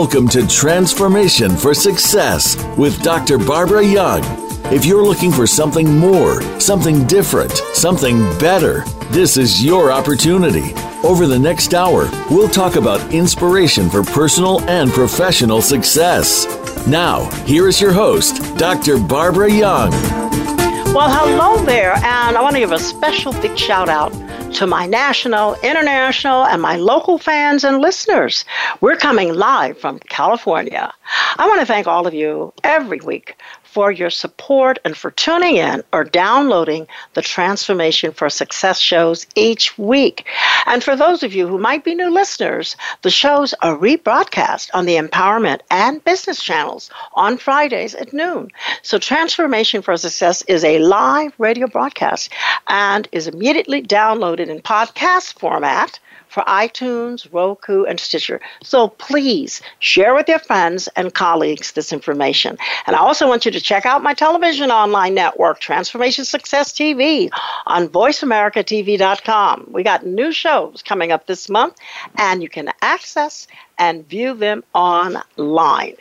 Welcome to Transformation for Success with Dr. Barbara Young. If you're looking for something more, something different, something better, this is your opportunity. Over the next hour, we'll talk about inspiration for personal and professional success. Now, here is your host, Dr. Barbara Young. Well, hello there, and I want to give a special big shout out to my national, international, and my local fans and listeners. We're coming live from California. I want to thank all of you every week for your support and for tuning in or downloading the Transformation for Success shows each week. And for those of you who might be new listeners, the shows are rebroadcast on the Empowerment and Business channels on Fridays at noon. So Transformation for Success is a live radio broadcast and is immediately downloaded in podcast format for iTunes, Roku, and Stitcher. So please share with your friends and colleagues this information. And I also want you to check out my television online network, Transformation Success TV, on VoiceAmericaTV.com. We got new shows coming up this month, and you can access and view them online.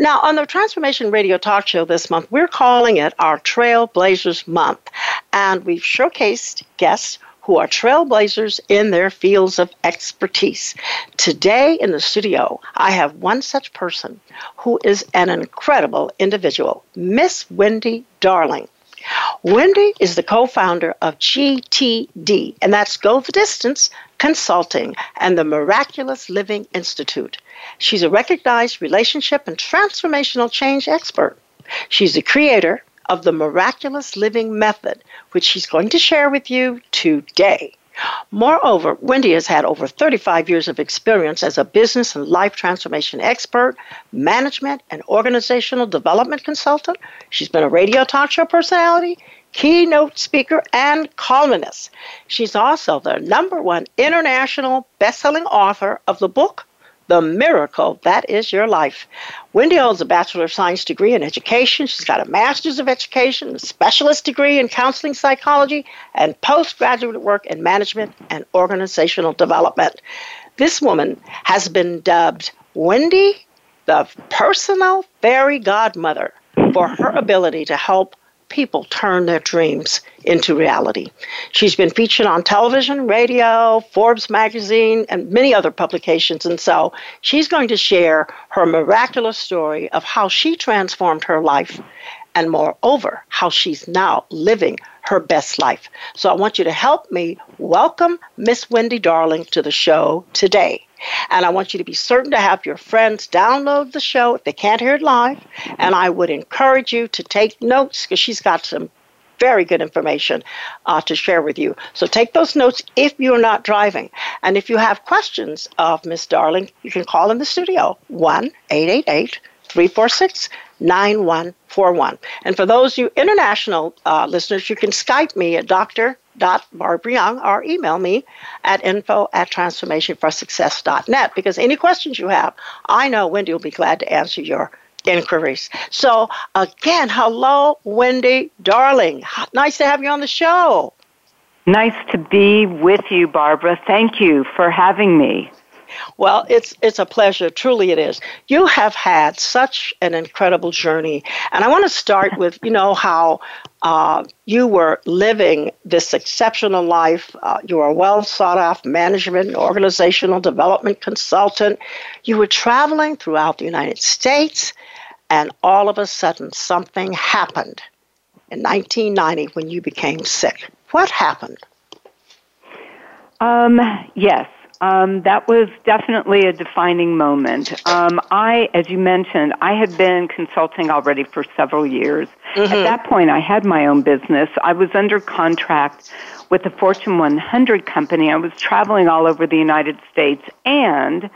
Now, on the Transformation Radio Talk Show this month, we're calling it our Trailblazers Month, and we've showcased guests who are trailblazers in their fields of expertise. Today in the studio, I have one such person who is an incredible individual, Miss Wendy Darling. Wendy is the co founder of GTD, and that's Go the Distance Consulting and the Miraculous Living Institute. She's a recognized relationship and transformational change expert. She's the creator of the miraculous living method, which she's going to share with you today. Moreover, Wendy has had over 35 years of experience as a business and life transformation expert, management, and organizational development consultant. She's been a radio talk show personality, keynote speaker, and columnist. She's also the number one international best-selling author of the book the miracle that is your life. Wendy holds a Bachelor of Science degree in education. She's got a Master's of Education, a specialist degree in counseling psychology, and postgraduate work in management and organizational development. This woman has been dubbed Wendy, the personal fairy godmother, for her ability to help people turn their dreams into reality. She's been featured on television, radio, Forbes magazine, and many other publications. And so she's going to share her miraculous story of how she transformed her life and, moreover, how she's now living her best life. So I want you to help me welcome Miss Wendy Darling to the show today. And I want you to be certain to have your friends download the show if they can't hear it live. And I would encourage you to take notes because she's got some very good information uh, to share with you. So take those notes if you're not driving. And if you have questions of Miss Darling, you can call in the studio 1 888 346 9141. And for those you international uh, listeners, you can Skype me at Dr dot Barbara Young or email me at info at transformationforsuccess.net because any questions you have, I know Wendy will be glad to answer your inquiries. So again, hello, Wendy, darling. Nice to have you on the show. Nice to be with you, Barbara. Thank you for having me. Well, it's it's a pleasure. Truly, it is. You have had such an incredible journey, and I want to start with you know how uh, you were living this exceptional life. Uh, you were a well sought after management and organizational development consultant. You were traveling throughout the United States, and all of a sudden, something happened in 1990 when you became sick. What happened? Um, yes. Um, that was definitely a defining moment. Um, I, as you mentioned, I had been consulting already for several years. Mm-hmm. At that point, I had my own business. I was under contract with a Fortune 100 company. I was traveling all over the United States. And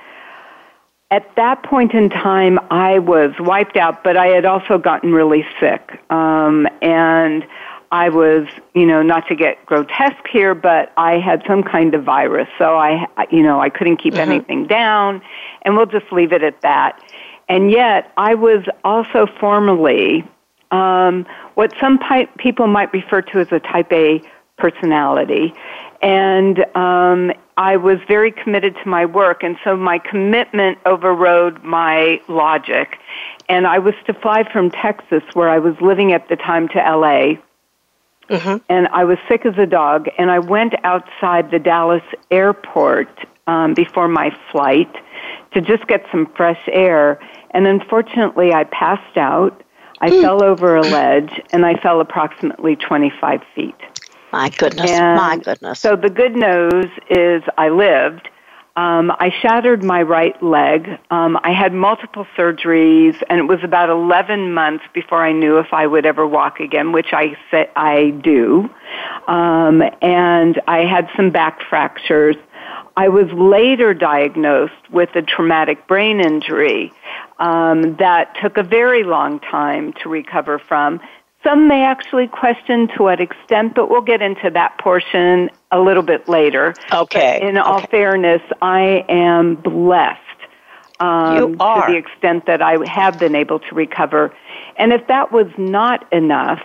at that point in time, I was wiped out, but I had also gotten really sick. Um, and I was, you know, not to get grotesque here, but I had some kind of virus. So I, you know, I couldn't keep mm-hmm. anything down, and we'll just leave it at that. And yet, I was also formally um, what some pi- people might refer to as a type A personality. and um, I was very committed to my work, and so my commitment overrode my logic. And I was to fly from Texas, where I was living at the time, to LA. Mm-hmm. And I was sick as a dog, and I went outside the Dallas airport um, before my flight to just get some fresh air. And unfortunately, I passed out. I mm. fell over a ledge, and I fell approximately 25 feet. My goodness, and my goodness. So the good news is I lived. Um, I shattered my right leg. Um, I had multiple surgeries, and it was about 11 months before I knew if I would ever walk again, which I say I do. Um, and I had some back fractures. I was later diagnosed with a traumatic brain injury um, that took a very long time to recover from. Some may actually question to what extent, but we'll get into that portion a little bit later. Okay. But in all okay. fairness, I am blessed um, you are. to the extent that I have been able to recover. And if that was not enough,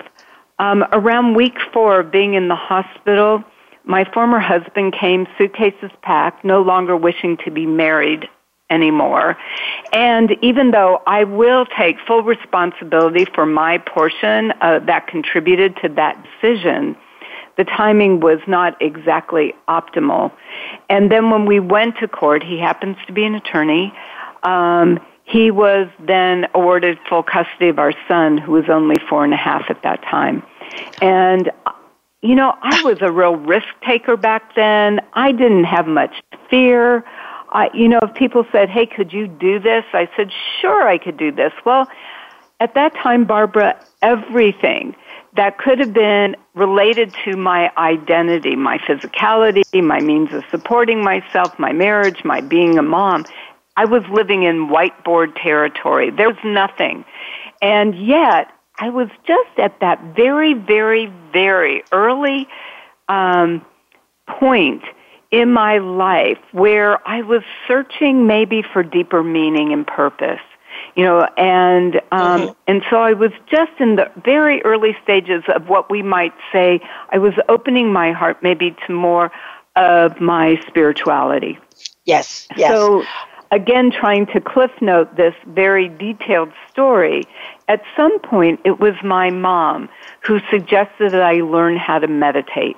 um, around week four of being in the hospital, my former husband came, suitcases packed, no longer wishing to be married anymore. And even though I will take full responsibility for my portion uh, that contributed to that decision, the timing was not exactly optimal. And then when we went to court, he happens to be an attorney. Um, he was then awarded full custody of our son, who was only four and a half at that time. And, you know, I was a real risk taker back then. I didn't have much fear. I, you know, if people said, "Hey, could you do this?" I said, "Sure, I could do this." Well, at that time, Barbara, everything that could have been related to my identity, my physicality, my means of supporting myself, my marriage, my being a mom, I was living in whiteboard territory. There was nothing. And yet, I was just at that very, very, very early um, point in my life where I was searching maybe for deeper meaning and purpose. You know, and um, mm-hmm. and so I was just in the very early stages of what we might say. I was opening my heart maybe to more of my spirituality. Yes. Yes. So again, trying to cliff note this very detailed story, at some point it was my mom who suggested that I learn how to meditate.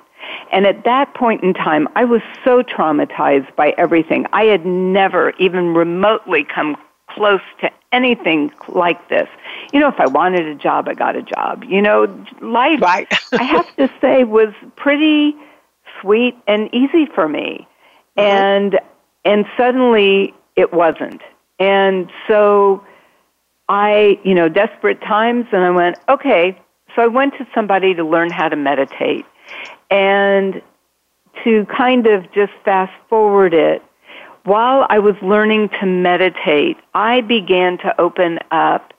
And at that point in time, I was so traumatized by everything. I had never even remotely come close to anything like this. You know, if I wanted a job, I got a job. You know, life, right. I have to say, was pretty sweet and easy for me. Mm-hmm. And, and suddenly it wasn't. And so I, you know, desperate times, and I went, okay. So I went to somebody to learn how to meditate. And to kind of just fast forward it, while I was learning to meditate, I began to open up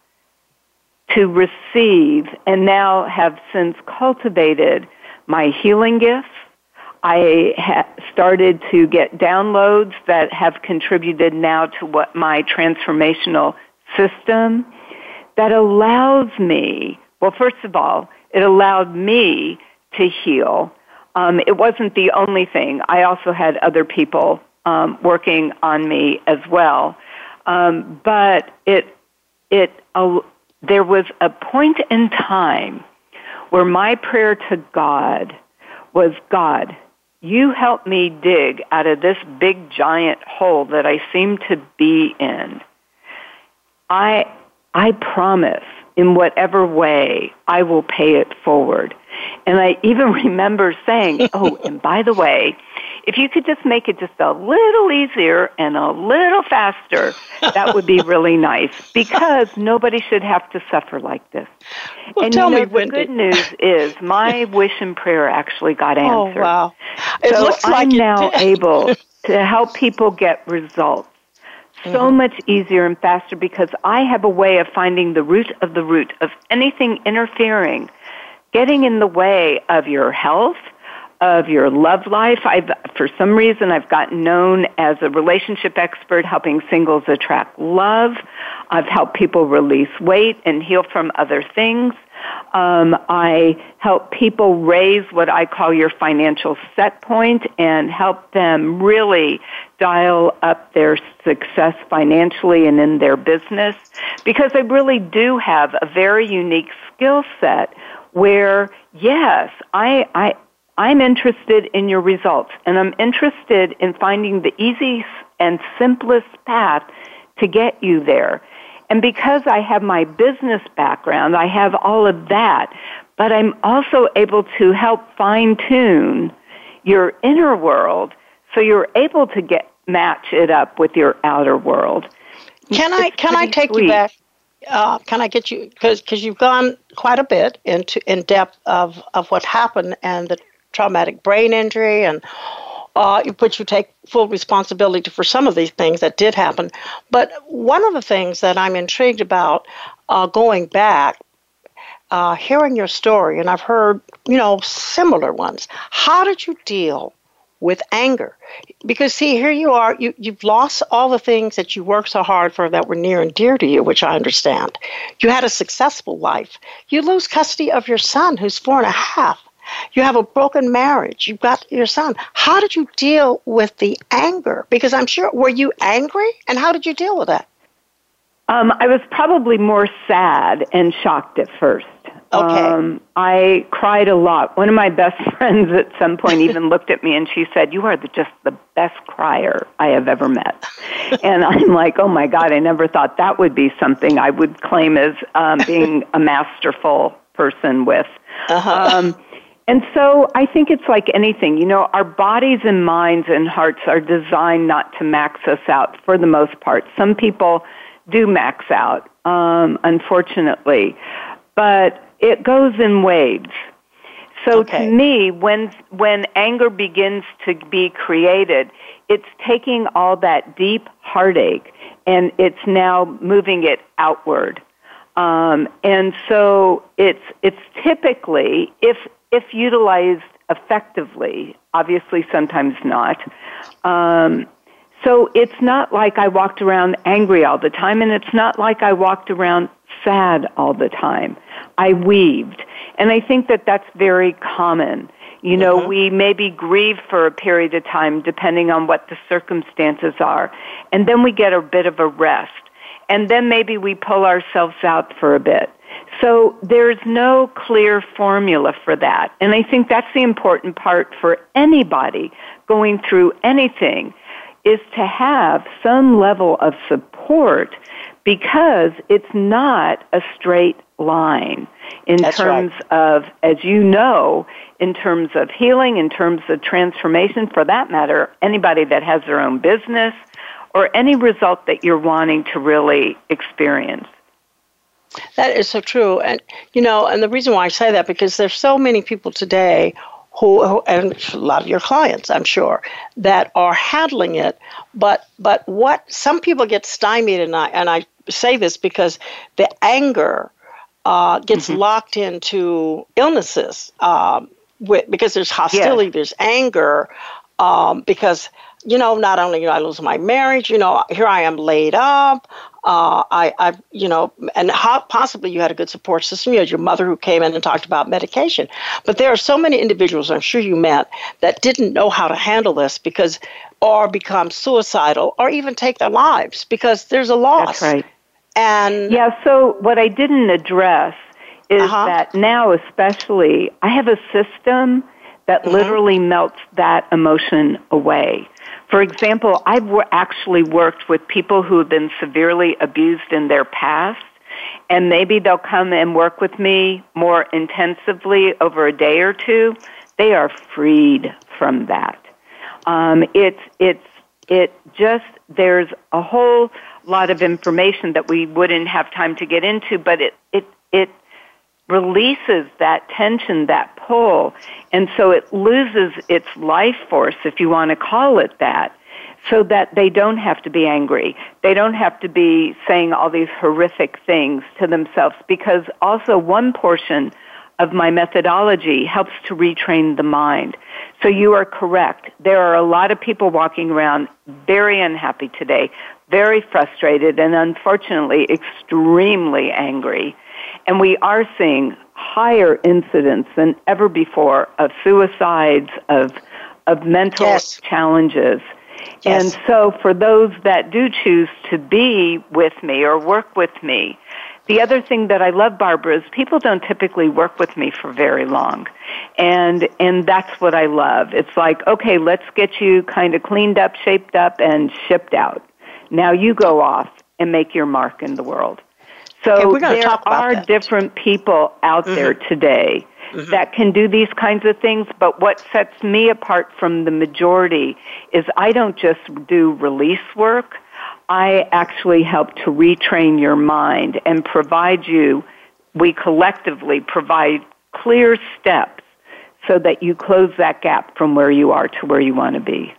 to receive and now have since cultivated my healing gifts. I ha- started to get downloads that have contributed now to what my transformational system that allows me, well, first of all, it allowed me to heal um, it wasn't the only thing. I also had other people um, working on me as well. Um, but it, it, uh, there was a point in time where my prayer to God was, God, you help me dig out of this big giant hole that I seem to be in. I, I promise in whatever way I will pay it forward. And I even remember saying, oh, and by the way, if you could just make it just a little easier and a little faster, that would be really nice because nobody should have to suffer like this. Well, and tell you know, me, the Wendy. good news is my wish and prayer actually got answered. Oh, answered. wow. It so looks I'm like now did. able to help people get results so Mm-hmm. much easier and faster because I have a way of finding the root of the root of anything interfering, getting in the way of your health, of your love life. I've, for some reason, I've gotten known as a relationship expert helping singles attract love. I've helped people release weight and heal from other things. Um, I help people raise what I call your financial set point and help them really dial up their success financially and in their business because I really do have a very unique skill set where yes, I, I, I'm interested in your results and I'm interested in finding the easiest and simplest path to get you there. And because I have my business background, I have all of that, but I'm also able to help fine tune your inner world so you're able to get match it up with your outer world. Can I can I take sweet. you back? Uh, can I get you because because you've gone quite a bit into in depth of of what happened and the traumatic brain injury and uh, but you take full responsibility for some of these things that did happen. But one of the things that I'm intrigued about uh, going back, uh, hearing your story, and I've heard, you know, similar ones. How did you deal with anger? Because see, here you are, you, you've lost all the things that you worked so hard for that were near and dear to you, which I understand. You had a successful life. You lose custody of your son, who's four and a half. You have a broken marriage. You've got your son. How did you deal with the anger? Because I'm sure, were you angry? And how did you deal with that? Um, I was probably more sad and shocked at first. Okay. Um, I cried a lot. One of my best friends at some point even looked at me and she said, "You are the, just the best crier I have ever met." and I'm like, "Oh my God! I never thought that would be something I would claim as um, being a masterful person with." Uh-huh. Um, and so I think it's like anything. You know, our bodies and minds and hearts are designed not to max us out for the most part. Some people do max out, um, unfortunately, but it goes in waves. So okay. to me, when when anger begins to be created, it's taking all that deep heartache and it's now moving it outward. Um, and so it's it's typically if if utilized effectively, obviously sometimes not. Um, so it's not like I walked around angry all the time, and it's not like I walked around sad all the time. I weaved. And I think that that's very common. You know, mm-hmm. we maybe grieve for a period of time depending on what the circumstances are. And then we get a bit of a rest. And then maybe we pull ourselves out for a bit. So there's no clear formula for that. And I think that's the important part for anybody going through anything is to have some level of support because it's not a straight line in That's terms right. of, as you know, in terms of healing, in terms of transformation, for that matter, anybody that has their own business or any result that you're wanting to really experience. That is so true. And, you know, and the reason why I say that, because there's so many people today who, who, and a lot of your clients, I'm sure, that are handling it. But but what some people get stymied, and I and I say this because the anger uh, gets mm-hmm. locked into illnesses um, with, because there's hostility, yeah. there's anger, um, because you know, not only know I lose my marriage, you know, here I am laid up. Uh, I, I, you know, and how, possibly you had a good support system. You had your mother who came in and talked about medication. But there are so many individuals, I'm sure you met, that didn't know how to handle this because, or become suicidal, or even take their lives because there's a loss. That's right. And yeah, so what I didn't address is uh-huh. that now, especially, I have a system that mm-hmm. literally melts that emotion away. For example, I've actually worked with people who have been severely abused in their past, and maybe they'll come and work with me more intensively over a day or two. They are freed from that. Um, it's it's it just there's a whole lot of information that we wouldn't have time to get into, but it it it releases that tension, that pull, and so it loses its life force, if you want to call it that, so that they don't have to be angry. They don't have to be saying all these horrific things to themselves, because also one portion of my methodology helps to retrain the mind. So you are correct. There are a lot of people walking around very unhappy today, very frustrated, and unfortunately extremely angry and we are seeing higher incidence than ever before of suicides, of of mental yes. challenges. Yes. And so for those that do choose to be with me or work with me, the other thing that I love, Barbara, is people don't typically work with me for very long. And, and that's what I love. It's like, okay, let's get you kind of cleaned up, shaped up, and shipped out. Now you go off and make your mark in the world. So there are that. different people out mm-hmm. there today mm-hmm. that can do these kinds of things, but what sets me apart from the majority is I don't just do release work. I actually help to retrain your mind and provide you, we collectively provide clear steps so that you close that gap from where you are to where you want to be.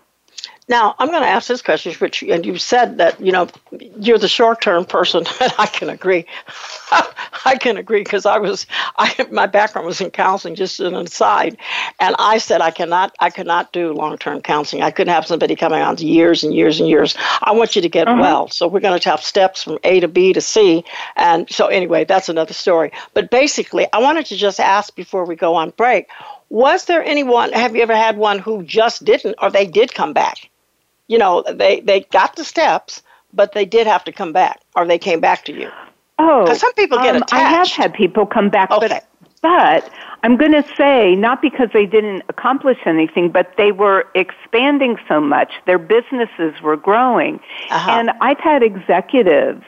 Now, I'm going to ask this question, which, and you said that, you know, you're the short term person, and I can agree. I can agree because I was, I, my background was in counseling, just an aside. And I said, I cannot, I cannot do long term counseling. I couldn't have somebody coming on to years and years and years. I want you to get uh-huh. well. So we're going to have steps from A to B to C. And so, anyway, that's another story. But basically, I wanted to just ask before we go on break was there anyone, have you ever had one who just didn't, or they did come back? You know, they they got the steps, but they did have to come back, or they came back to you. Oh, because some people get um, attached. I have had people come back, okay. but but I'm going to say not because they didn't accomplish anything, but they were expanding so much. Their businesses were growing, uh-huh. and I've had executives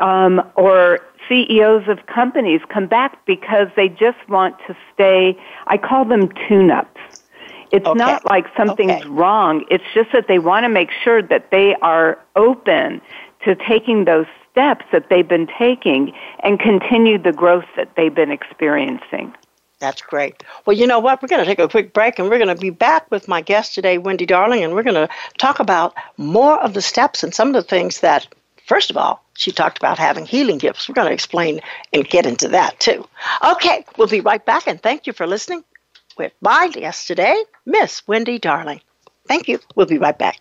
um, or CEOs of companies come back because they just want to stay. I call them tune-ups it's okay. not like something's okay. wrong. It's just that they want to make sure that they are open to taking those steps that they've been taking and continue the growth that they've been experiencing. That's great. Well, you know what? We're going to take a quick break and we're going to be back with my guest today, Wendy Darling, and we're going to talk about more of the steps and some of the things that, first of all, she talked about having healing gifts. We're going to explain and get into that too. Okay, we'll be right back and thank you for listening with my guest today, Miss Wendy Darling. Thank you. We'll be right back.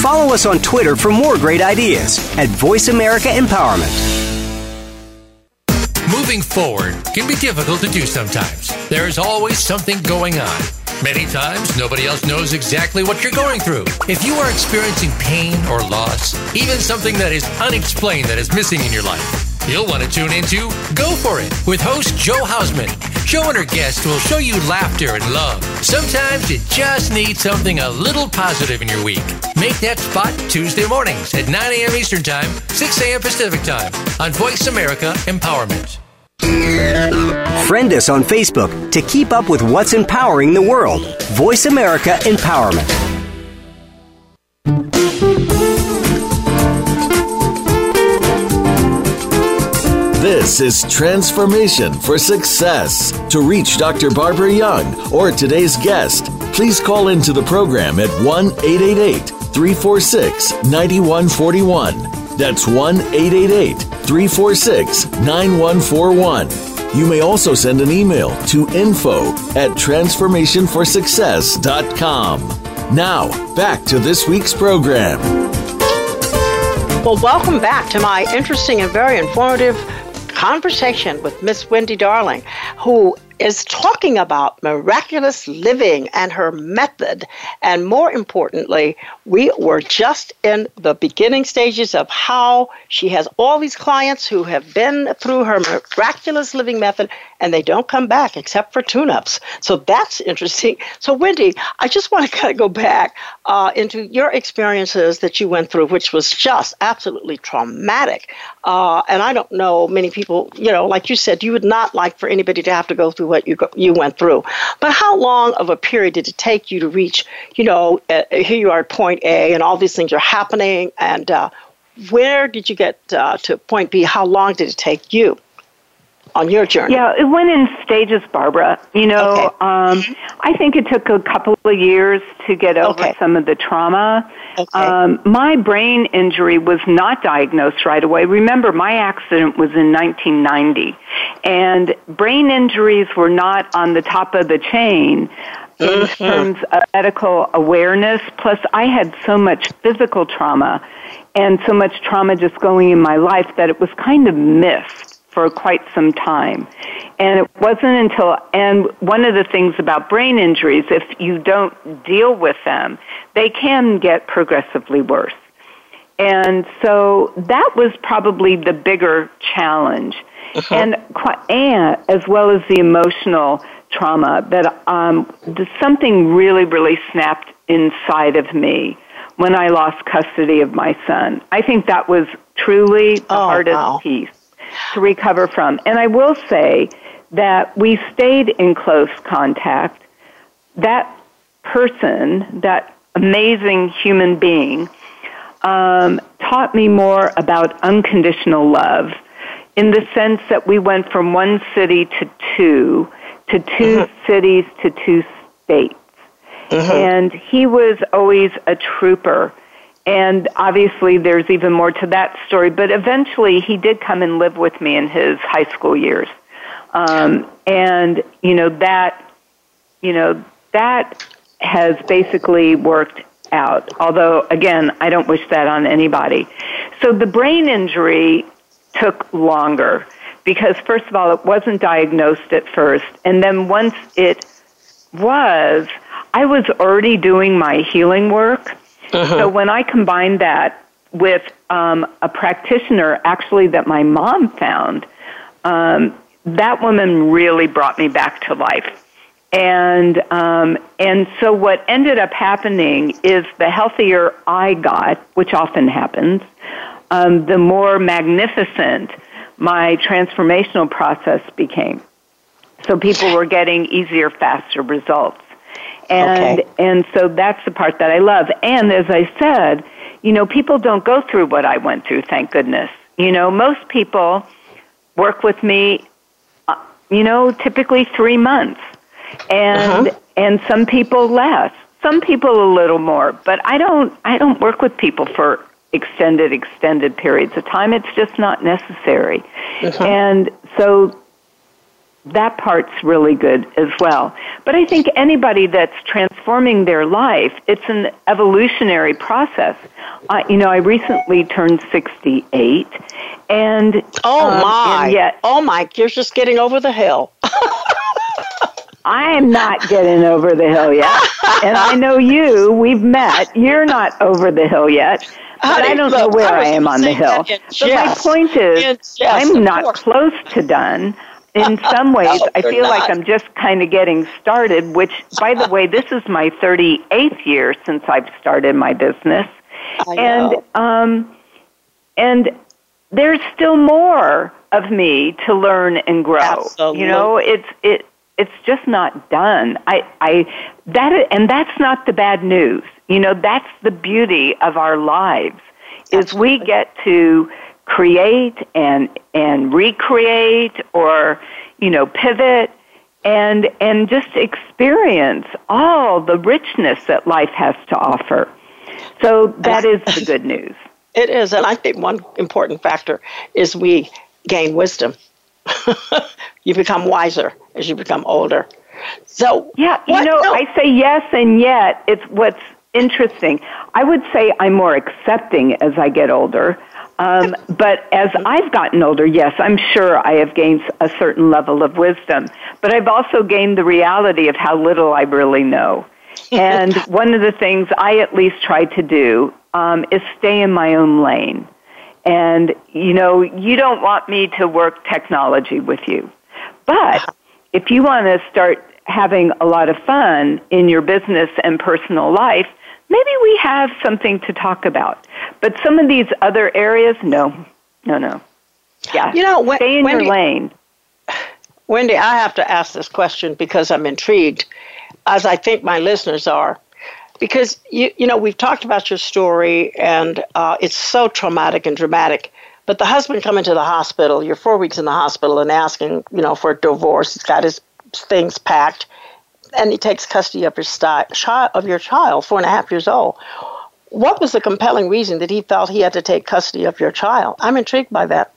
Follow us on Twitter for more great ideas at Voice America Empowerment. Moving forward can be difficult to do sometimes. There is always something going on. Many times, nobody else knows exactly what you're going through. If you are experiencing pain or loss, even something that is unexplained that is missing in your life, you'll want to tune into Go For It with host Joe Hausman. Joe and her guests will show you laughter and love. Sometimes you just need something a little positive in your week. Make that spot Tuesday mornings at 9 a.m. Eastern Time, 6 a.m. Pacific Time on Voice America Empowerment. Friend us on Facebook to keep up with what's empowering the world. Voice America Empowerment. This is Transformation for Success. To reach Dr. Barbara Young or today's guest, please call into the program at 1 888 346 9141. That's 1 888 346 9141. You may also send an email to info at transformationforsuccess.com. Now, back to this week's program. Well, welcome back to my interesting and very informative conversation with Miss Wendy Darling, who is talking about miraculous living and her method. And more importantly, we were just in the beginning stages of how she has all these clients who have been through her miraculous living method and they don't come back except for tune ups. So that's interesting. So, Wendy, I just want to kind of go back uh, into your experiences that you went through, which was just absolutely traumatic. Uh, and I don't know many people, you know, like you said, you would not like for anybody to have to go through what you go, you went through. But how long of a period did it take you to reach, you know, uh, here you are at point A and all these things are happening and uh, where did you get uh, to point B? How long did it take you? on your journey? Yeah, it went in stages, Barbara. You know, okay. um, I think it took a couple of years to get over okay. some of the trauma. Okay. Um, my brain injury was not diagnosed right away. Remember, my accident was in 1990, and brain injuries were not on the top of the chain in Mm-hmm. terms of medical awareness. Plus, I had so much physical trauma and so much trauma just going in my life that it was kind of missed for quite some time. And it wasn't until, and one of the things about brain injuries, if you don't deal with them, they can get progressively worse. And so that was probably the bigger challenge. And, qui- and as well as the emotional trauma that um, th- something really, really snapped inside of me when I lost custody of my son. I think that was truly the Oh, hardest wow. piece to recover from. And I will say that we stayed in close contact. That person, that amazing human being, um, taught me more about unconditional love in the sense that we went from one city to two, to 2 cities to two states. And he was always a trooper. And obviously, there's even more to that story. But eventually, he did come and live with me in his high school years. Um, and, you know, that, you know, that has basically worked out. Although, again, I don't wish that on anybody. So the brain injury took longer because, first of all, it wasn't diagnosed at first. And then once it was, I was already doing my healing work. So when I combined that with um, a practitioner, actually, that my mom found, um, that woman really brought me back to life. And um, and so what ended up happening is the healthier I got, which often happens, um, the more magnificent my transformational process became. So people were getting easier, faster results. And Okay. and so that's the part that I love. And as I said, you know, people don't go through what I went through, thank goodness. You know, most people work with me uh, you know, typically 3 months. And Uh-huh. and some people less. Some people a little more, but I don't I don't work with people for extended extended periods of time. It's just not necessary. And so that part's really good as well. But I think anybody that's transforming their life, it's an evolutionary process. Uh, you know, I recently turned 68, and Oh um, my! and yet oh my! You're just getting over the hill. I am not getting over the hill yet. and I know you, we've met. You're not over the hill yet. But Honey, I don't know where I I, am on the hill. But my point is, I'm not close to done. In some ways, No, I feel like. I'm just kind of getting started, which, by the way, this is my 38th year since I've started my business. I and know. um, and there's still more of me to learn and grow. Absolutely. You know, it's it it's just not done. I I that and that's not the bad news. You know, that's the beauty of our lives is we get to create and and recreate or you know pivot and and just experience all the richness that life has to offer. So that is the good news. It is, and I think one important factor is we gain wisdom. you become wiser as you become older. So Yeah, you what- know, no, I say yes, and yet it's what's interesting. I would say I'm more accepting as I get older. Um, but as I've gotten older, yes, I'm sure I have gained a certain level of wisdom. But I've also gained the reality of how little I really know. And one of the things I at least try to do um, is stay in my own lane. And, you know, you don't want me to work technology with you. But if you want to start having a lot of fun in your business and personal life, maybe we have something to talk about. But some of these other areas, no, no, no. Yeah, You know, when- stay in Wendy- your lane. Wendy, I have to ask this question because I'm intrigued, as I think my listeners are. Because you, you know, we've talked about your story, and uh, it's so traumatic and dramatic. But the husband coming to the hospital, you're four weeks in the hospital, and asking, you know, for a divorce. He's got his things packed, and he takes custody of your sti- child, of your child, four and a half years old. What was the compelling reason that he felt he had to take custody of your child? I'm intrigued by that.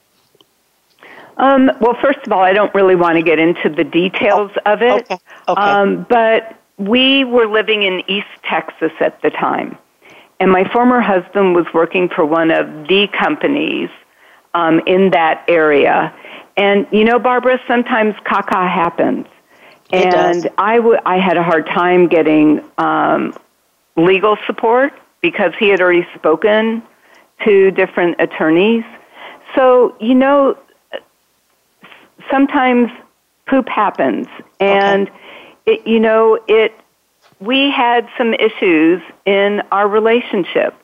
Um, well, first of all, I don't really want to get into the details of it. Okay. Okay. Um, but we were living in East Texas at the time, and my former husband was working for one of the companies um, in that area. And you know, Barbara, sometimes caca happens. It and. I, w- I had a hard time getting um, legal support because he had already spoken to different attorneys. So, you know, sometimes poop happens. And, it, you know, it, we had some issues in our relationship.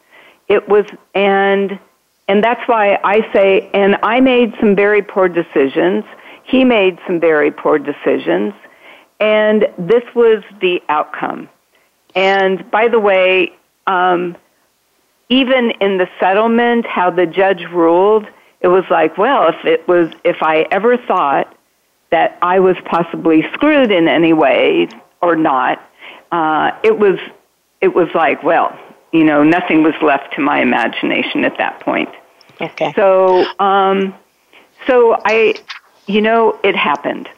It was, and, and that's why I say, and I made some very poor decisions. He made some very poor decisions. And this was the outcome. And by the way, um, even in the settlement, how the judge ruled, it was like, well, if it was, if I ever thought that I was possibly screwed in any way or not, uh, it was, it was like, well, you know, nothing was left to my imagination at that point. Okay. So, um, so I, you know, it happened,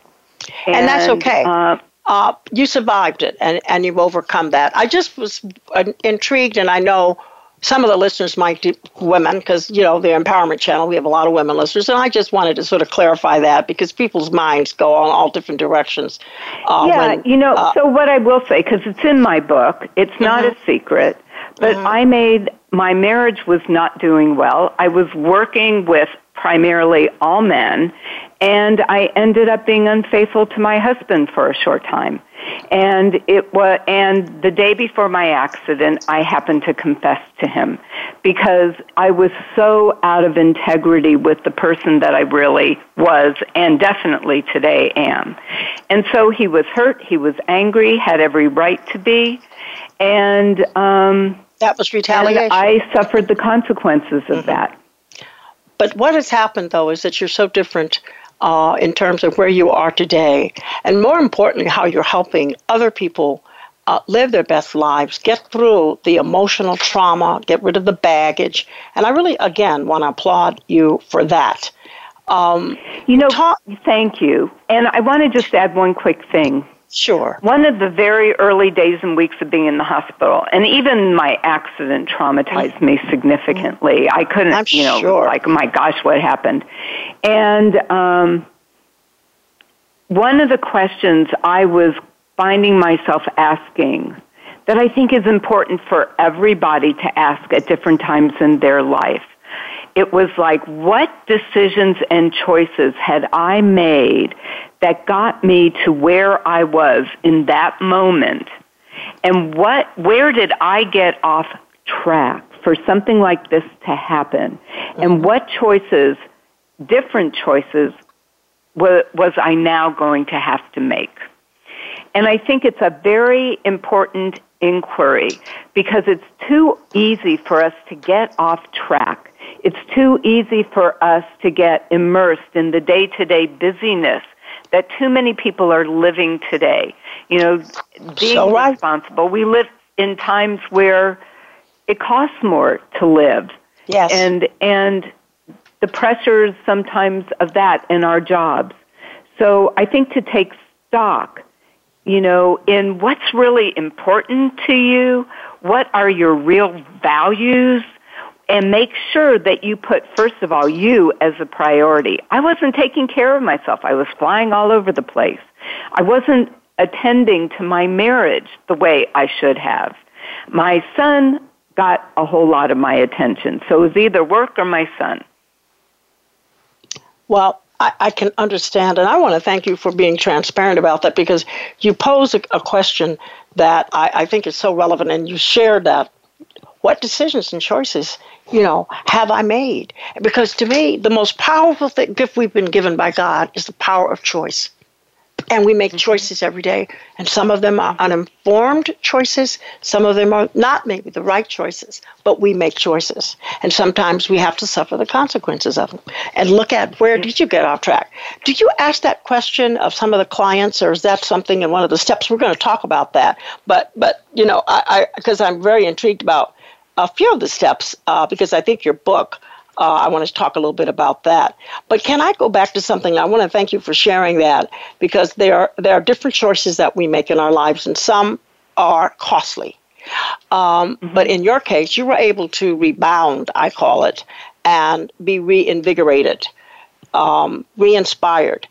And that's okay. Uh, uh, you survived it and, and you've overcome that. I just was uh, intrigued, and I know some of the listeners might be women because, you know, the Empowerment Channel, we have a lot of women listeners, and I just wanted to sort of clarify that because people's minds go on all different directions. Uh, yeah, when, you know, uh, so what I will say, because it's in my book, it's not a secret, but I made, my marriage was not doing well. I was working with primarily all men, and I ended up being unfaithful to my husband for a short time. And it was, and the day before my accident, I happened to confess to him because I was so out of integrity with the person that I really was and definitely today am. And so he was hurt, he was angry, had every right to be, and, um, that was and retaliation. I suffered the consequences of that. But what has happened, though, is that you're so different uh, in terms of where you are today, and more importantly, how you're helping other people uh, live their best lives, get through the emotional trauma, get rid of the baggage. And I really, again, want to applaud you for that. Um, You know, Talk- thank you. And I want to just add one quick thing. Sure. One of the very early days and weeks of being in the hospital, and even my accident traumatized me significantly. I couldn't, I'm you know, sure. like, my gosh, what happened? And um, one of the questions I was finding myself asking that I think is important for everybody to ask at different times in their life. It was like, what decisions and choices had I made that got me to where I was in that moment? And what, where did I get off track for something like this to happen? And mm-hmm. what choices, different choices, wa- was I now going to have to make? And I think it's a very important inquiry because it's too easy for us to get off track. It's too easy for us to get immersed in the day to day busyness that too many people are living today. You know, being So right. responsible. We live in times where it costs more to live. Yes. And and the pressures sometimes of that in our jobs. So I think to take stock, you know, in what's really important to you, what are your real values, and make sure that you put, first of all, you as a priority. I wasn't taking care of myself. I was flying all over the place. I wasn't attending to my marriage the way I should have. My son got a whole lot of my attention. So it was either work or my son. Well, I, I can understand, and I want to thank you for being transparent about that because you pose a, a question that I, I think is so relevant, and you shared that. What decisions and choices, you know, have I made? Because to me, the most powerful thing, gift we've been given by God is the power of choice. And we make mm-hmm. choices every day, and some of them are uninformed choices, some of them are not maybe the right choices, but we make choices. And sometimes we have to suffer the consequences of them. And look at where mm-hmm. did you get off track? Did you ask that question of some of the clients, or is that something in one of the steps? We're going to talk about that. But, but you know, I because I'm very intrigued about a few of the steps, uh, because I think your book uh, I want to talk a little bit about that. But can I go back to something? I want to thank you for sharing that because there are there are different choices that we make in our lives, and some are costly. Um, mm-hmm. But in your case, you were able to rebound, I call it, and be reinvigorated, um, re-inspired.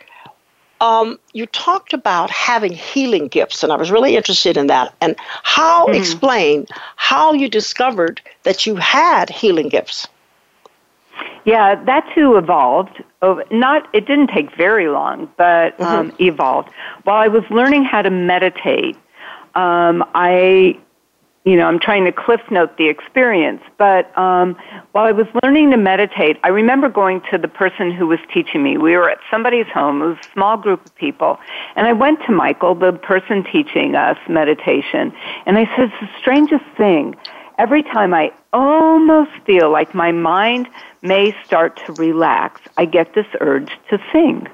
Um, you talked about having healing gifts, and I was really interested in that. And how mm. explain how you discovered that you had healing gifts? Yeah, that too evolved. Not, it didn't take very long, but mm-hmm. um, evolved. While I was learning how to meditate, um, I you know, I'm trying to cliff note the experience. But um, while I was learning to meditate, I remember going to the person who was teaching me. We were at somebody's home, it was a small group of people, and I went to Michael, the person teaching us meditation, and I said, It's the strangest thing. Every time I almost feel like my mind may start to relax, I get this urge to sing.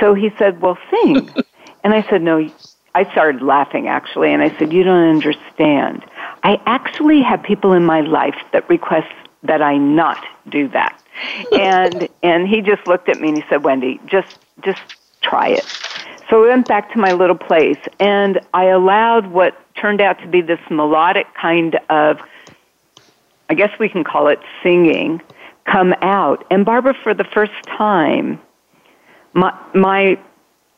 So he said, Well, sing. and I said, No, I started laughing actually, and I said, You don't understand. I actually have people in my life that request that I not do that. and and he just looked at me and he said, Wendy, just just try it. So we went back to my little place and I allowed what turned out to be this melodic kind of I guess we can call it singing come out. And Barbara for the first time my my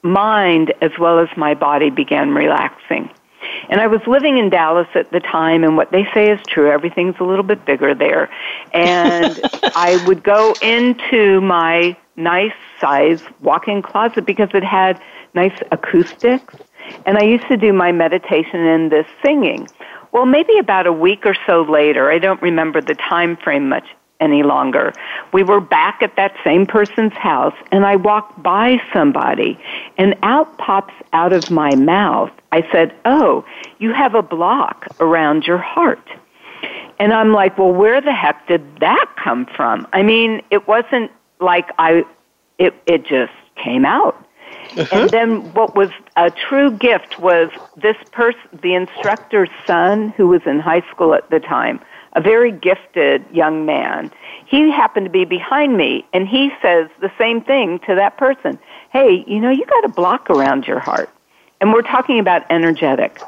mind as well as my body began relaxing. And I was living in Dallas at the time, and what they say is true. Everything's a little bit bigger there. And I would go into my nice size walk in closet because it had nice acoustics. And I used to do my meditation in this singing. Well, maybe about a week or so later, I don't remember the time frame much any longer. We were back at that same person's house and I walked by somebody and out pops out of my mouth. I said, "Oh, you have a block around your heart." And I'm like, "Well, where the heck did that come from?" I mean, it wasn't like I it it just came out. Uh-huh. And then what was a true gift was this person, the instructor's son, who was in high school at the time, a very gifted young man. He happened to be behind me and he says the same thing to that person. Hey, you know, you got a block around your heart. And we're talking about energetic.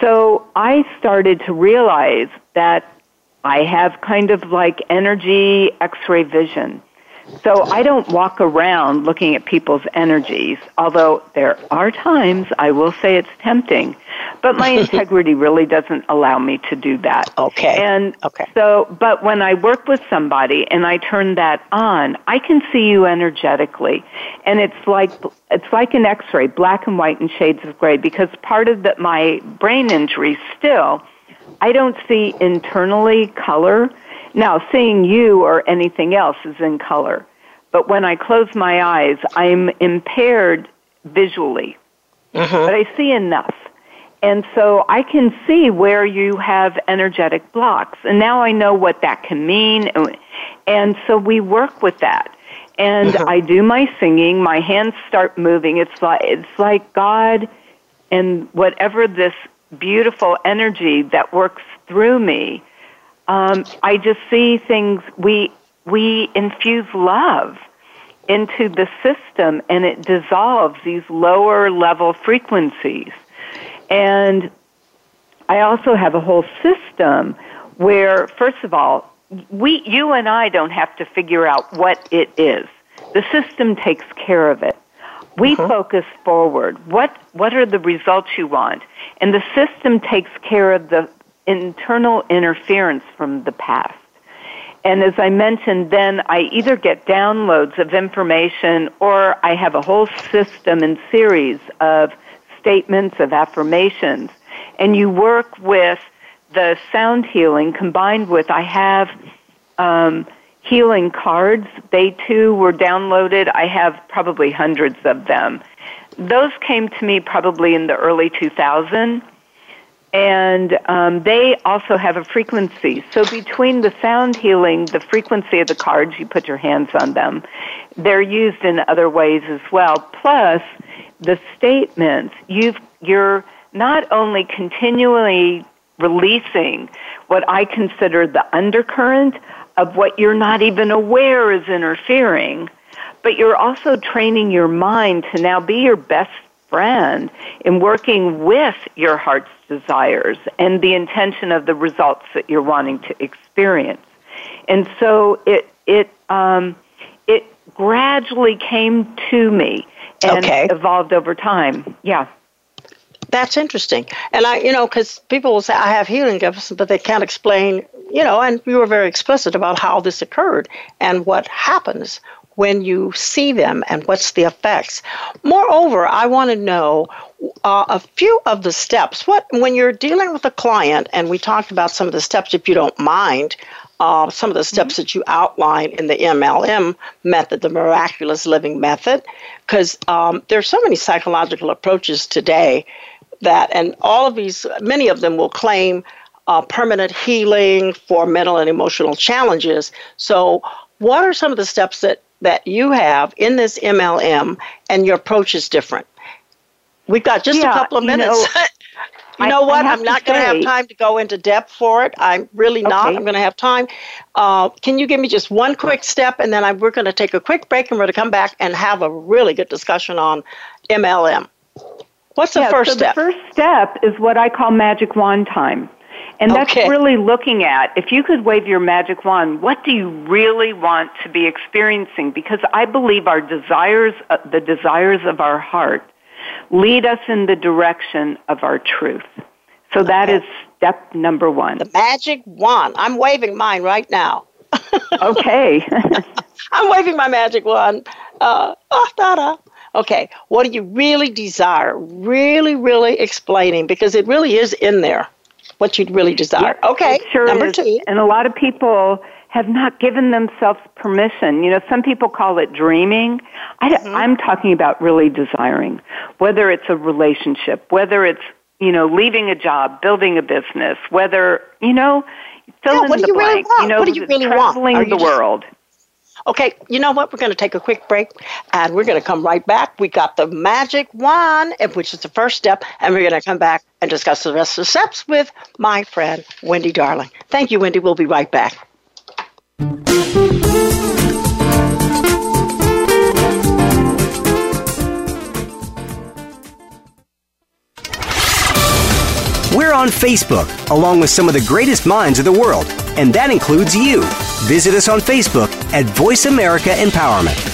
So I started to realize that I have kind of like energy x-ray vision. So I don't walk around looking at people's energies, although there are times I will say it's tempting. But my integrity really doesn't allow me to do that. Okay. And okay. so, but when I work with somebody and I turn that on, I can see you energetically. And it's like, it's like an x-ray, black and white and shades of gray, because part of the, my brain injury still, I don't see internally color now, seeing you or anything else is in color. But when I close my eyes, I'm impaired visually. Uh-huh. But I see enough. And so I can see where you have energetic blocks. And now I know what that can mean. And so we work with that. And uh-huh. I do my singing, my hands start moving. It's like it's like God and whatever this beautiful energy that works through me um, I just see things. We we infuse love into the system, and it dissolves these lower level frequencies. And I also have a whole system where, first of all, we, you and I don't have to figure out what it is. The system takes care of it. We uh-huh. focus forward. What, what are the results you want? And the system takes care of the internal interference from the past. And as I mentioned, then I either get downloads of information or I have a whole system and series of statements, of affirmations. And you work with the sound healing combined with, I have um, healing cards. They too were downloaded. I have probably hundreds of them. Those came to me probably in the early 2000s and um, they also have a frequency. So between the sound healing, the frequency of the cards, you put your hands on them. They're used in other ways as well. Plus, the statements you've you're not only continually releasing what I consider the undercurrent of what you're not even aware is interfering, but you're also training your mind to now be your best friend in working with your heart's desires and the intention of the results that you're wanting to experience. And so it it um, it gradually came to me and okay. evolved over time. Yeah. That's interesting. And I, you know, because people will say, I have healing gifts, but they can't explain, you know, and you were very explicit about how this occurred and what happens when you see them and what's the effects. Moreover, I want to know uh, a few of the steps. What when you're dealing with a client, and we talked about some of the steps, if you don't mind, uh, some of the steps mm-hmm. that you outline in the MLM method, the miraculous living method, because um, there's so many psychological approaches today that, and all of these, many of them will claim uh, permanent healing for mental and emotional challenges. So, what are some of the steps that that you have in this MLM, and your approach is different? We've got just yeah, a couple of minutes. You know, You know I, what? I I'm not going to have time to go into depth for it. I'm really not. Okay. I'm going to have time. Uh, can you give me just one quick step, and then I, we're going to take a quick break, and we're going to come back and have a really good discussion on MLM. What's the yeah, first so step? The first step is what I call magic wand time. And that's Okay. really looking at if you could wave your magic wand, what do you really want to be experiencing? Because I believe our desires, uh, the desires of our heart, lead us in the direction of our truth. So that is step number one. the magic wand. I'm waving mine right now. Okay. I'm waving my magic wand. Uh, ah, da, da. Okay, what do you really desire? Really, really explaining because it really is in there. What you'd really desire. Yeah, okay, sure number is. two. And a lot of people have not given themselves permission. You know, some people call it dreaming. I, Mm-hmm. I'm talking about really desiring, whether it's a relationship, whether it's you know leaving a job, building a business, whether you know fill Yeah, in what do the you really blank. want? You know, What do you really want? traveling Are you the just- world. Okay, you know what? We're going to take a quick break and we're going to come right back. We got the magic wand, eh, which is the first step, and we're going to come back and discuss the rest of the steps with my friend, Wendy Darling. Thank you, Wendy. We'll be right back. We're on Facebook, along with some of the greatest minds of the world, and that includes you. Visit us on Facebook at Voice America Empowerment.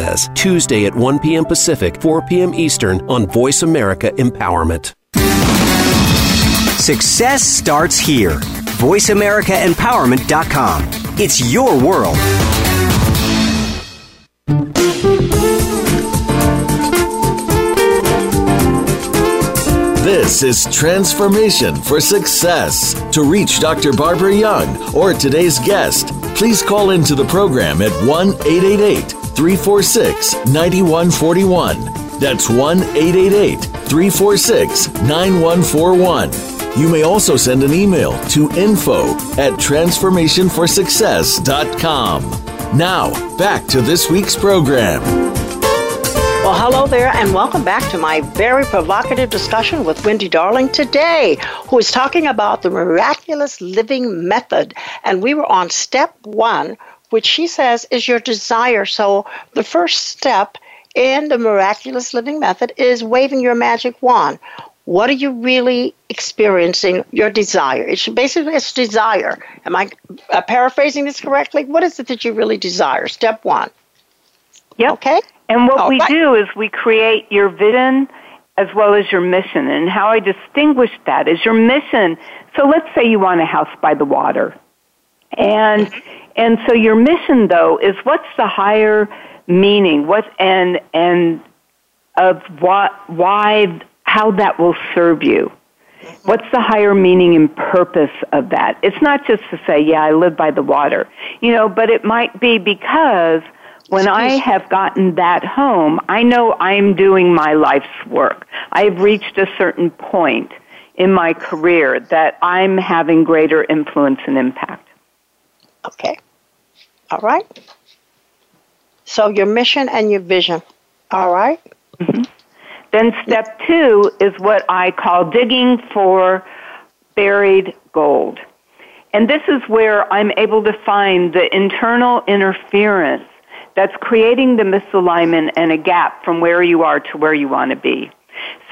Tuesday at 1 p.m. Pacific, 4 p.m. Eastern on Voice America Empowerment. Success starts here. VoiceAmericaEmpowerment.com. It's your world. This is Transformation for Success. To reach Dr. Barbara Young or today's guest, please call into the program at 1 888 346 9141. That's 1 888 346 9141. You may also send an email to info at transformationforsuccess.com. Now, back to this week's program. Well, hello there, and welcome back to my very provocative discussion with Wendy Darling today, who is talking about the miraculous living method. And we were on step one, which she says is your desire. So the first step in the miraculous living method is waving your magic wand. What are you really experiencing? Your desire. It's basically it's desire. Am I uh, paraphrasing this correctly? What is it that you really desire? Step one. Yep. Okay. And what All we right. do is we create your vision as well as your mission. And how I distinguish that is your mission. So let's say you want a house by the water. And and so your mission though is what's the higher meaning? What and and of what why how that will serve you. Mm-hmm. What's the higher meaning and purpose of that? It's not just to say, yeah, I live by the water, you know, but it might be because when I have gotten that home, I know I'm doing my life's work. I've reached a certain point in my career that I'm having greater influence and impact. Okay. All right. So your mission and your vision. All right? mm-hmm. Then step two is what I call digging for buried gold. And this is where I'm able to find the internal interference that's creating the misalignment and a gap from where you are to where you want to be.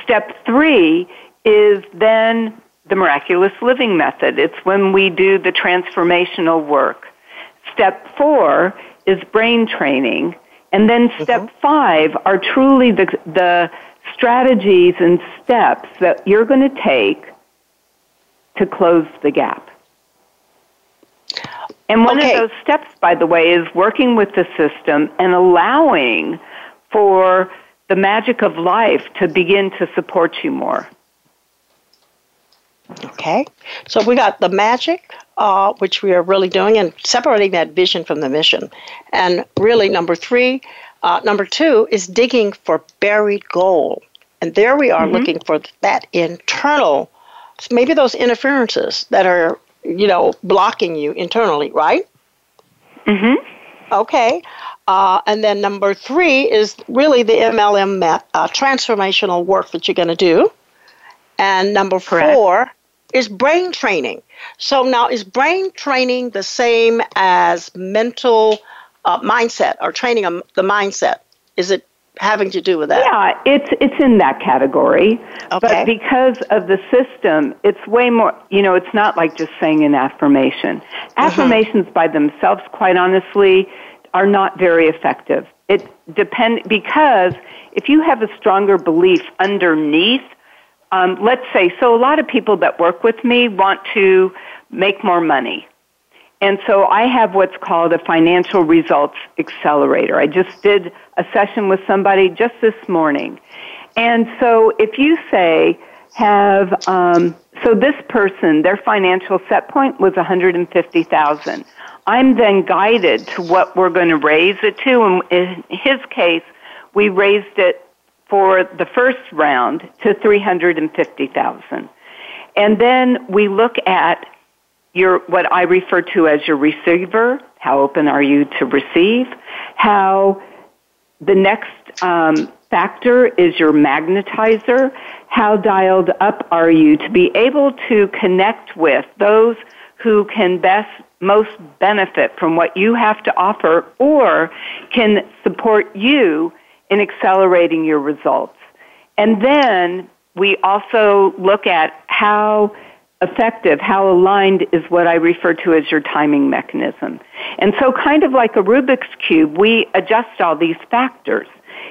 Step three is then the miraculous living method. It's when we do the transformational work. Step four is brain training. And then step mm-hmm. five are truly the, the strategies and steps that you're going to take to close the gap. And one okay. of those steps, by the way, is working with the system and allowing for the magic of life to begin to support you more. Okay, so we got the magic, uh, which we are really doing, and separating that vision from the mission. And really, number three, uh, number two is digging for buried gold. And there we are mm-hmm. looking for that internal, maybe those interferences that are, you know, blocking you internally, right? Mm-hmm. Okay. Uh, and then number three is really the MLM uh, transformational work that you're going to do. And number Correct. four is brain training. So now, is brain training the same as mental uh, mindset or training the mindset? Is it having to do with that? Yeah, it's it's in that category. Okay. But because of the system, it's way more. You know, it's not like just saying an affirmation. Mm-hmm. Affirmations by themselves, quite honestly, are not very effective. It depend because if you have a stronger belief underneath um, let's say, so a lot of people that work with me want to make more money. And so I have what's called a financial results accelerator. I just did a session with somebody just this morning. And so if you say, have, um, so this person, their financial set point was 150,000. I'm then guided to what we're going to raise it to. And in his case, we raised it for the first round to 350,000. And then we look at your what I refer to as your receiver. How open are you to receive? How the next um, factor is your magnetizer. How dialed up are you to be able to connect with those who can best most benefit from what you have to offer or can support you in accelerating your results. And then we also look at how effective, how aligned is what I refer to as your timing mechanism. And so kind of like a Rubik's Cube, we adjust all these factors.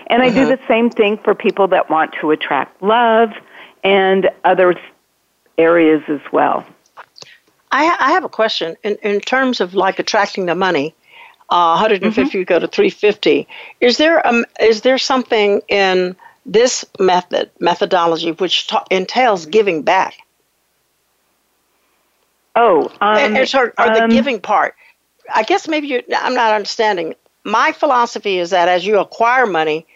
And I do mm-hmm. the same thing for people that want to attract love and other areas as well. I, I have a question in, in terms of like attracting the money uh, 150 mm-hmm. you go to 350 is there um, is there something in this method methodology which ta- entails giving back oh um, and, and so, or the um, giving part i guess maybe you i'm not understanding my philosophy is that as you acquire money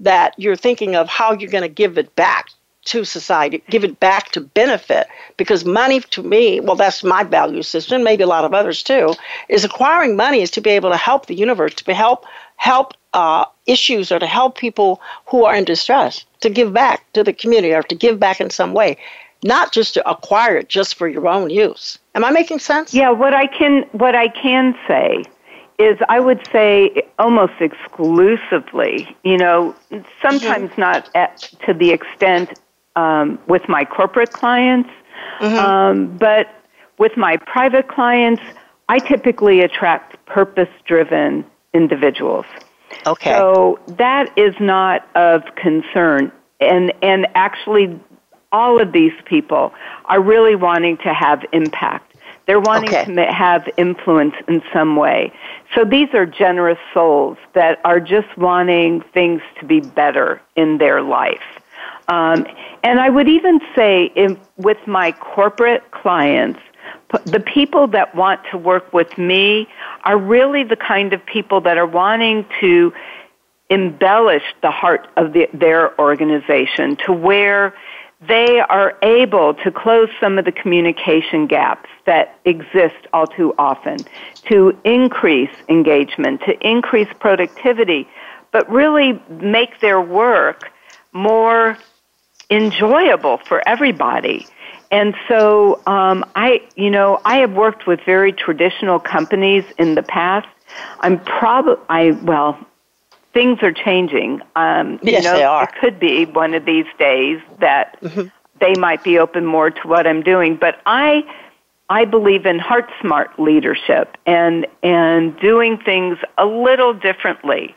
that you're thinking of how you're going to give it back to society, give it back to benefit. Because money, to me, well, that's my value system, maybe a lot of others too, is acquiring money is to be able to help the universe, to help help uh, issues or to help people who are in distress, to give back to the community or to give back in some way, not just to acquire it just for your own use. Am I making sense? Yeah. What I can what I can say is I would say almost exclusively, you know, sometimes mm-hmm. not at, to the extent um, with my corporate clients, mm-hmm. um, but with my private clients, I typically attract purpose driven individuals. Okay. So that is not of concern. And, and actually, all of these people are really wanting to have impact. They're wanting okay. to have influence in some way. So these are generous souls that are just wanting things to be better in their life. Um, and I would even say in, with my corporate clients, the people that want to work with me are really the kind of people that are wanting to embellish the heart of the, their organization to where they are able to close some of the communication gaps that exist all too often, to increase engagement, to increase productivity, but really make their work more enjoyable for everybody. And so, um, I, you know, I have worked with very traditional companies in the past. I'm probably, I, well, things are changing. Um, yes, you know, they are. It could be one of these days that mm-hmm. they might be open more to what I'm doing. But I, I believe in heart smart leadership and and doing things a little differently.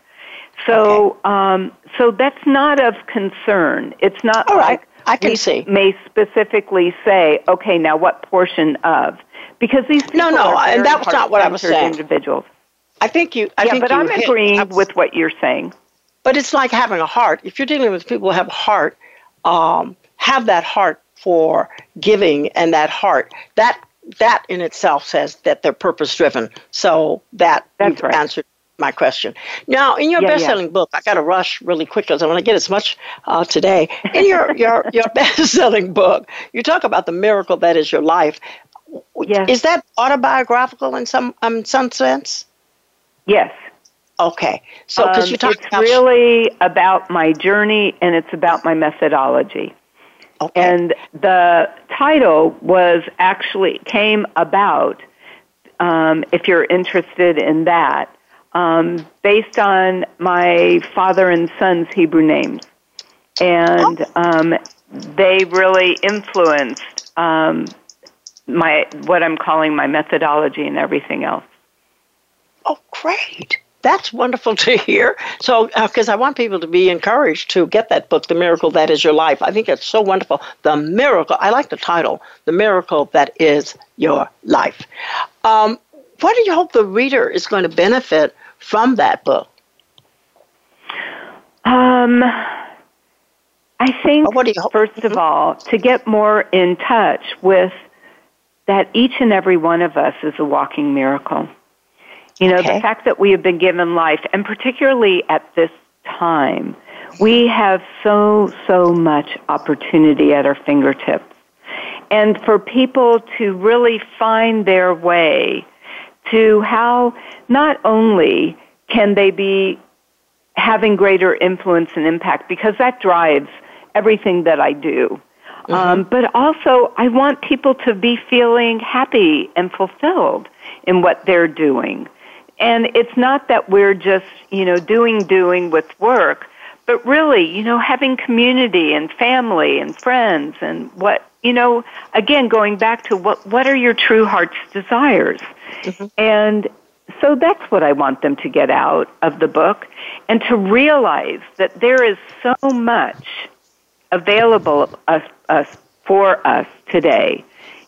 So, okay. um, so that's not of concern. It's not All like right. I can we see. may specifically say, okay, now what portion of? Because these people no, no, are and that was not what I was saying. Individuals. I think you. I yeah, think but I'm hit, agreeing I'm, with what you're saying. But it's like having a heart. If you're dealing with people who have a heart, um, have that heart for giving and that heart that that in itself says that they're purpose driven. So that That's right. answered my question. Now, in your yeah, best-selling yeah. book, I got to rush really quick because I want to get as much uh, today. In your your your best-selling book, you talk about the miracle that is your life. Yes. Is that autobiographical in some um, some sense? Yes. Okay. So, because um, you talk it's about really about my journey and it's about my methodology. Okay. And the title was actually came about. Um, if you're interested in that, um, based on my father and son's Hebrew names, and Oh. um, they really influenced um, my what I'm calling my methodology and everything else. Oh, great. That's wonderful to hear. So, because uh, I want people to be encouraged to get that book, The Miracle That Is Your Life. I think it's so wonderful. The Miracle, I like the title, The Miracle That Is Your Life. Um, what do you hope the reader is going to benefit from that book? Um, I think, what do you hope? first of all, to get more in touch with that each and every one of us is a walking miracle. You know, Okay. the fact that we have been given life, and particularly at this time, we have so, so much opportunity at our fingertips. And for people to really find their way to how not only can they be having greater influence and impact, because that drives everything that I do. Um, but also, I want people to be feeling happy and fulfilled in what they're doing. And it's not that we're just, you know, doing, doing with work, but really, you know, having community and family and friends and what, you know, again, going back to what, what are your true heart's desires? Mm-hmm. And so that's what I want them to get out of the book and to realize that there is so much available us, us for us today.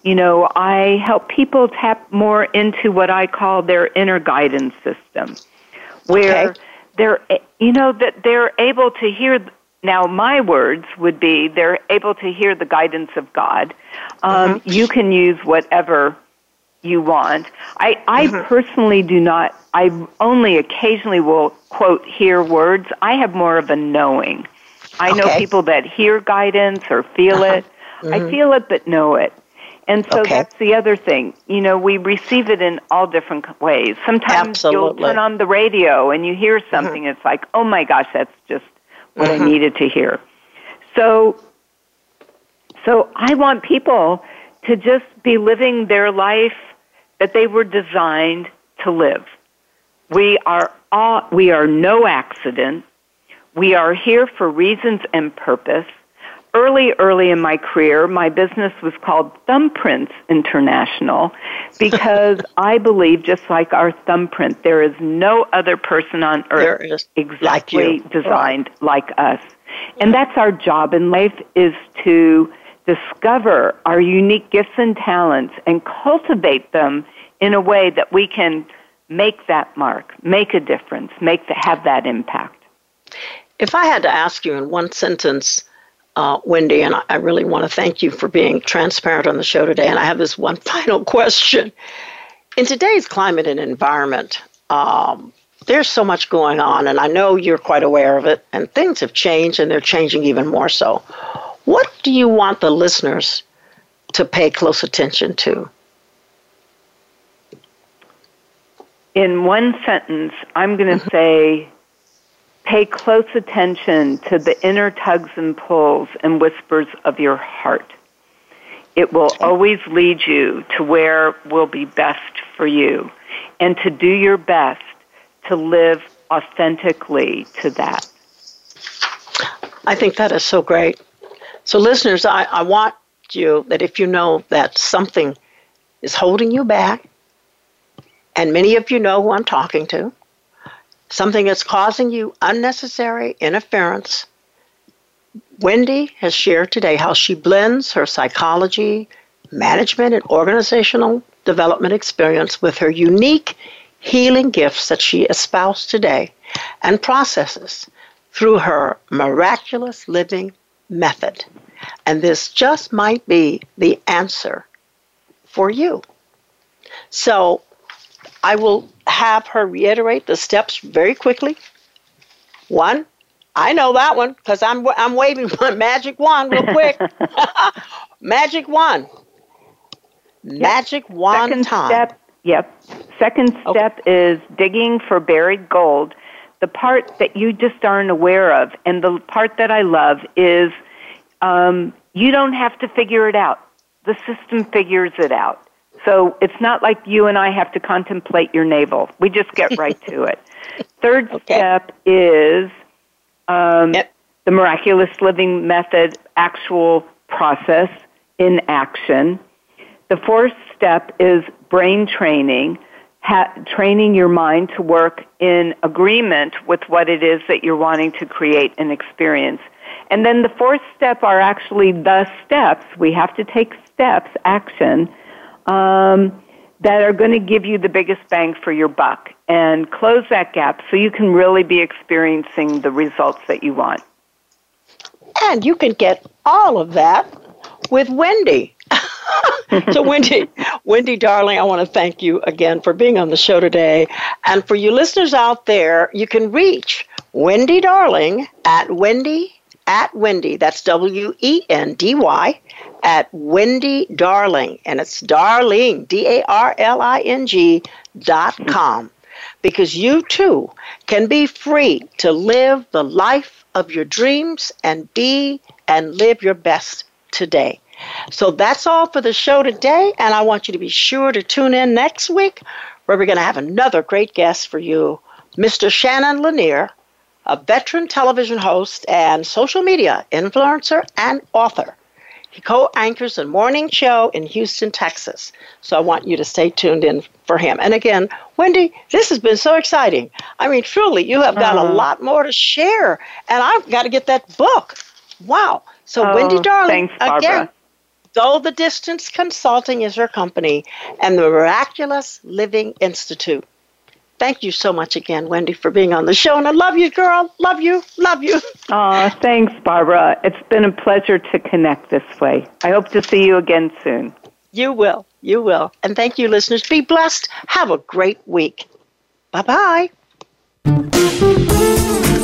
You know, I help people tap more into what I call their inner guidance system, where Okay. they're, you know, that they're able to hear. Now, my words would be they're able to hear the guidance of God. Um, mm-hmm. You can use whatever you want. I, I mm-hmm. personally do not, I only occasionally will quote hear words. I have more of a knowing. I know people that hear guidance or feel uh-huh. it. I mm-hmm. feel it but know it. And so Okay. that's the other thing. You know, we receive it in all different ways. Sometimes Absolutely. you'll turn on the radio and you hear mm-hmm. something, it's like, oh my gosh, that's just what I mm-hmm. needed to hear. So so I want people to just be living their life that they were designed to live. We are all, we are no accident. We are here for reasons and purpose. Early, early in my career, my business was called Thumbprints International because I believe, just like our thumbprint, there is no other person on earth exactly like designed like us. And that's our job in life is to discover our unique gifts and talents and cultivate them in a way that we can make that mark, make a difference, make the, have that impact. If I had to ask you in one sentence, uh, Wendy, and I, I really want to thank you for being transparent on the show today. And I have this one final question. In today's climate and environment, um, there's so much going on, and I know you're quite aware of it, and things have changed, and they're changing even more so. What do you want the listeners to pay close attention to? In one sentence, I'm going to mm-hmm. say pay close attention to the inner tugs and pulls and whispers of your heart. It will always lead you to where will be best for you and to do your best to live authentically to that. I think that is so great. So, listeners, I, I want you that if you know that something is holding you back, and many of you know who I'm talking to, something that's causing you unnecessary interference. Wendy has shared today how she blends her psychology, management, and organizational development experience with her unique healing gifts that she espoused today and processes through her miraculous living method. And this just might be the answer for you. So I will have her reiterate the steps very quickly. One, I know that one because I'm I'm waving my magic wand real quick. magic wand. Magic wand Second time. Step, yep. Second step okay. is digging for buried gold. The part that you just aren't aware of, and the part that I love is um, you don't have to figure it out. The system figures it out. So it's not like you and I have to contemplate your navel. We just get right to it. Third okay. step is um, yep. the miraculous living method actual process in action. The fourth step is brain training, ha- training your mind to work in agreement with what it is that you're wanting to create and experience. And then the fourth step are actually the steps. We have to take steps, action, um, that are going to give you the biggest bang for your buck and close that gap so you can really be experiencing the results that you want. And you can get all of that with Wendy. so Wendy, Wendy darling, I want to thank you again for being on the show today. And for you listeners out there, you can reach Wendy Darling at Wendy at Wendy, that's W E N D Y, at Wendy Darling, and it's Darling, D A R L I N G dot com, because you too can be free to live the life of your dreams and be and live your best today. So that's all for the show today, and I want you to be sure to tune in next week where we're going to have another great guest for you, Mr. Shannon Lanier a veteran television host and social media influencer and author. He co anchors a morning show in Houston, Texas. So I want you to stay tuned in for him. And again, Wendy, this has been so exciting. I mean, truly, you have got uh-huh. a lot more to share. And I've got to get that book. Wow. So, oh, Wendy Darling, thanks, again, Go the Distance Consulting is her company, and the Miraculous Living Institute. Thank you so much again, Wendy, for being on the show. And I love you, girl. Love you. Love you. Aw, thanks, Barbara. It's been a pleasure to connect this way. I hope to see you again soon. You will. You will. And thank you, listeners. Be blessed. Have a great week. Bye bye.